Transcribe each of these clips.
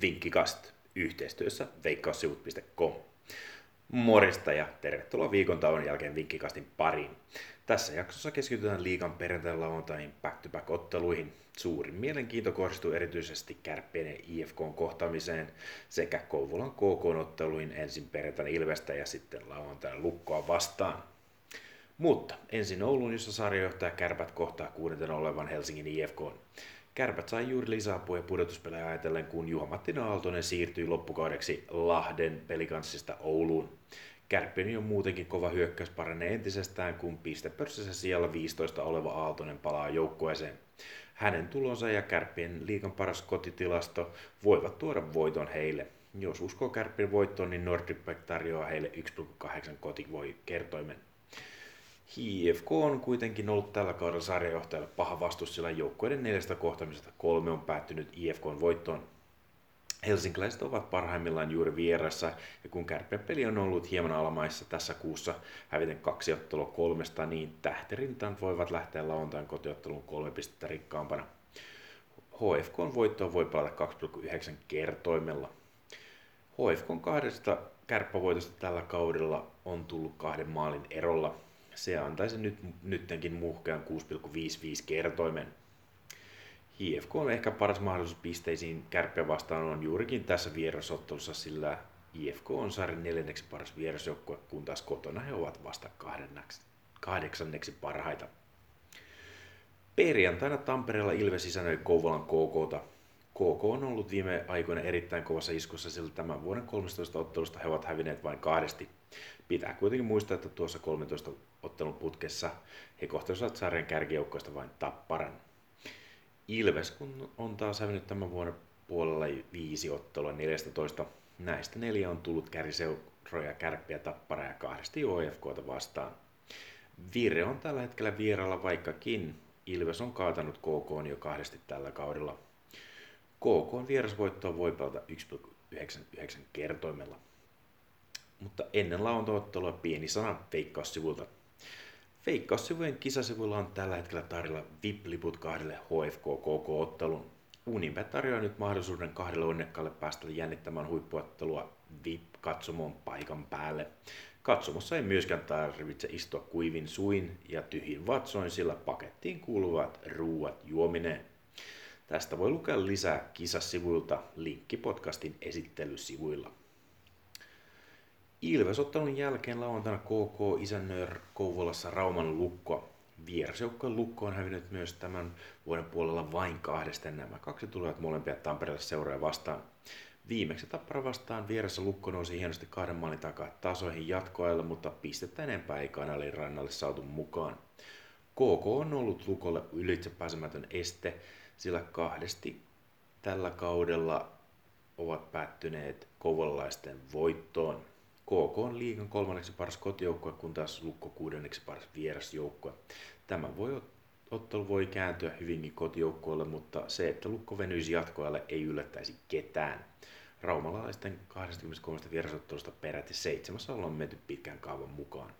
Vinkkikast yhteistyössä veikkaussivut.com. Morista ja tervetuloa viikon tauon jälkeen Vinkkikastin pariin. Tässä jaksossa keskitytään liikan perjantai lauantaihin back-to-back otteluihin. Suurin mielenkiinto kohdistuu erityisesti kärppien ja IFK kohtaamiseen sekä Kouvolan KK-otteluihin ensin perjantaina Ilvestä ja sitten lauantaina Lukkoa vastaan. Mutta ensin Oulun, jossa sarjojohtaja Kärpät kohtaa kuudenten olevan Helsingin IFK. Kärpät sai juuri lisäapua pudotuspelejä ajatellen, kun Juha-Matti Aaltonen siirtyi loppukaudeksi Lahden pelikanssista Ouluun. Kärppien on muutenkin kova hyökkäys paranee entisestään, kun pistepörssissä siellä 15 oleva Aaltonen palaa joukkueeseen. Hänen tulonsa ja Kärppien liikan paras kotitilasto voivat tuoda voiton heille. Jos uskoo Kärppien voittoon, niin Nordicbet tarjoaa heille 1,8 kotivoi kertoimen. HIFK on kuitenkin ollut tällä kaudella sarjajohtajalle paha vastus, sillä joukkueiden neljästä kohtamisesta kolme on päättynyt IFKn voittoon. Helsinkiläiset ovat parhaimmillaan juuri vieressä, ja kun kärppien peli on ollut hieman alamaissa tässä kuussa häviten kaksi ottelua kolmesta, niin tähtirintaan voivat lähteä lauantain kotiottelun kolme pistettä rikkaampana. On voittoa voi pelata 2,9 kertoimella. HFK on kahdesta kärppävoitosta tällä kaudella on tullut kahden maalin erolla, se antaisi nyt, nyttenkin muhkean 6,55 kertoimen. IFK on ehkä paras mahdollisuus pisteisiin kärppiä vastaan on juurikin tässä vierasottelussa, sillä IFK on sarjan neljänneksi paras vierasjoukkue, kun taas kotona he ovat vasta kahdeksanneksi parhaita. Perjantaina Tampereella Ilves isännöi Kouvolan KKta. KK on ollut viime aikoina erittäin kovassa iskussa, sillä tämän vuoden 13 ottelusta he ovat hävinneet vain kahdesti. Pitää kuitenkin muistaa, että tuossa 13 ottelun putkessa he kohtasivat sarjan kärkijoukkoista vain tapparan. Ilves kun on taas hävinnyt tämän vuoden puolella viisi ottelua 14. Näistä neljä on tullut kärkiseuroja, kärppiä, tappara ja kahdesti OFKta vastaan. Vire on tällä hetkellä vieralla, vaikkakin Ilves on kaatanut KK jo kahdesti tällä kaudella. KK vierasvoittoa voi pelata 1,99 kertoimella. Mutta ennen lauantaottelua pieni sana veikkaussivulta. Veikkaussivujen kisasivuilla on tällä hetkellä tarjolla VIP-liput kahdelle HFK KK-ottelun. Unibet tarjoaa nyt mahdollisuuden kahdelle onnekkaalle päästä jännittämään huippuottelua VIP-katsomon paikan päälle. Katsomossa ei myöskään tarvitse istua kuivin suin ja tyhjin vatsoin, sillä pakettiin kuuluvat ruuat juominen. Tästä voi lukea lisää kisasivuilta linkki podcastin esittelysivuilla. Ilvesottelun jälkeen lauantaina KK isännöi Kouvolassa Rauman lukko. Vierasjoukkojen lukko on hävinnyt myös tämän vuoden puolella vain kahdesta. Nämä kaksi tulevat molempia Tampereelle seuraaja vastaan. Viimeksi Tappara vastaan vieressä lukko nousi hienosti kahden maalin takaa tasoihin jatkoajalla, mutta pistettä enempää ei kanalin rannalle saatu mukaan. KK on ollut lukolle ylitsepääsemätön este, sillä kahdesti tällä kaudella ovat päättyneet kovolalaisten voittoon. KK on liigan kolmanneksi paras kotijoukkue, kun taas Lukko kuudenneksi paras vierasjoukkue. Tämä voi ottelu voi kääntyä hyvinkin kotijoukkoille, mutta se, että Lukko venyisi jatkoajalle, ei yllättäisi ketään. Raumalaisten 23 vierasottelusta peräti seitsemässä ollaan menty pitkän kaavan mukaan.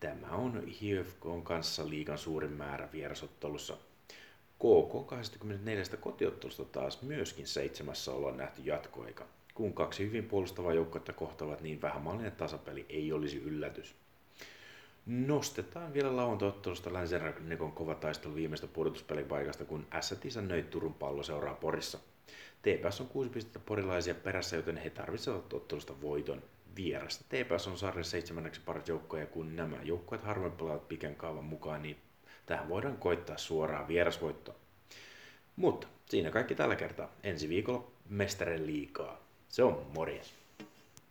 Tämä on HFK kanssa liigan suurin määrä vierasottelussa. KK 24 kotiottelusta taas myöskin seitsemässä ollaan nähty jatkoaika. Kun kaksi hyvin puolustavaa joukkuetta kohtaavat, niin vähämallinen tasapeli ei olisi yllätys. Nostetaan vielä lauantaottelusta Länsirannikon kova taistelu viimeistä pudotuspelipaikasta, kun S isännöi Turun pallo seuraa Porissa. TPS on kuusi pistettä porilaisia perässä, joten he tarvitsevat ottelusta voiton. Vierasta TPS on sarjan seitsemänneksi paras joukko, ja kun nämä joukkueet harvoin pelaavat pikän kaavan mukaan, niin tähän voidaan koittaa suoraan vierasvoittoa. Mutta siinä kaikki tällä kertaa. Ensi viikolla mestaren liikaa. Se on morjens.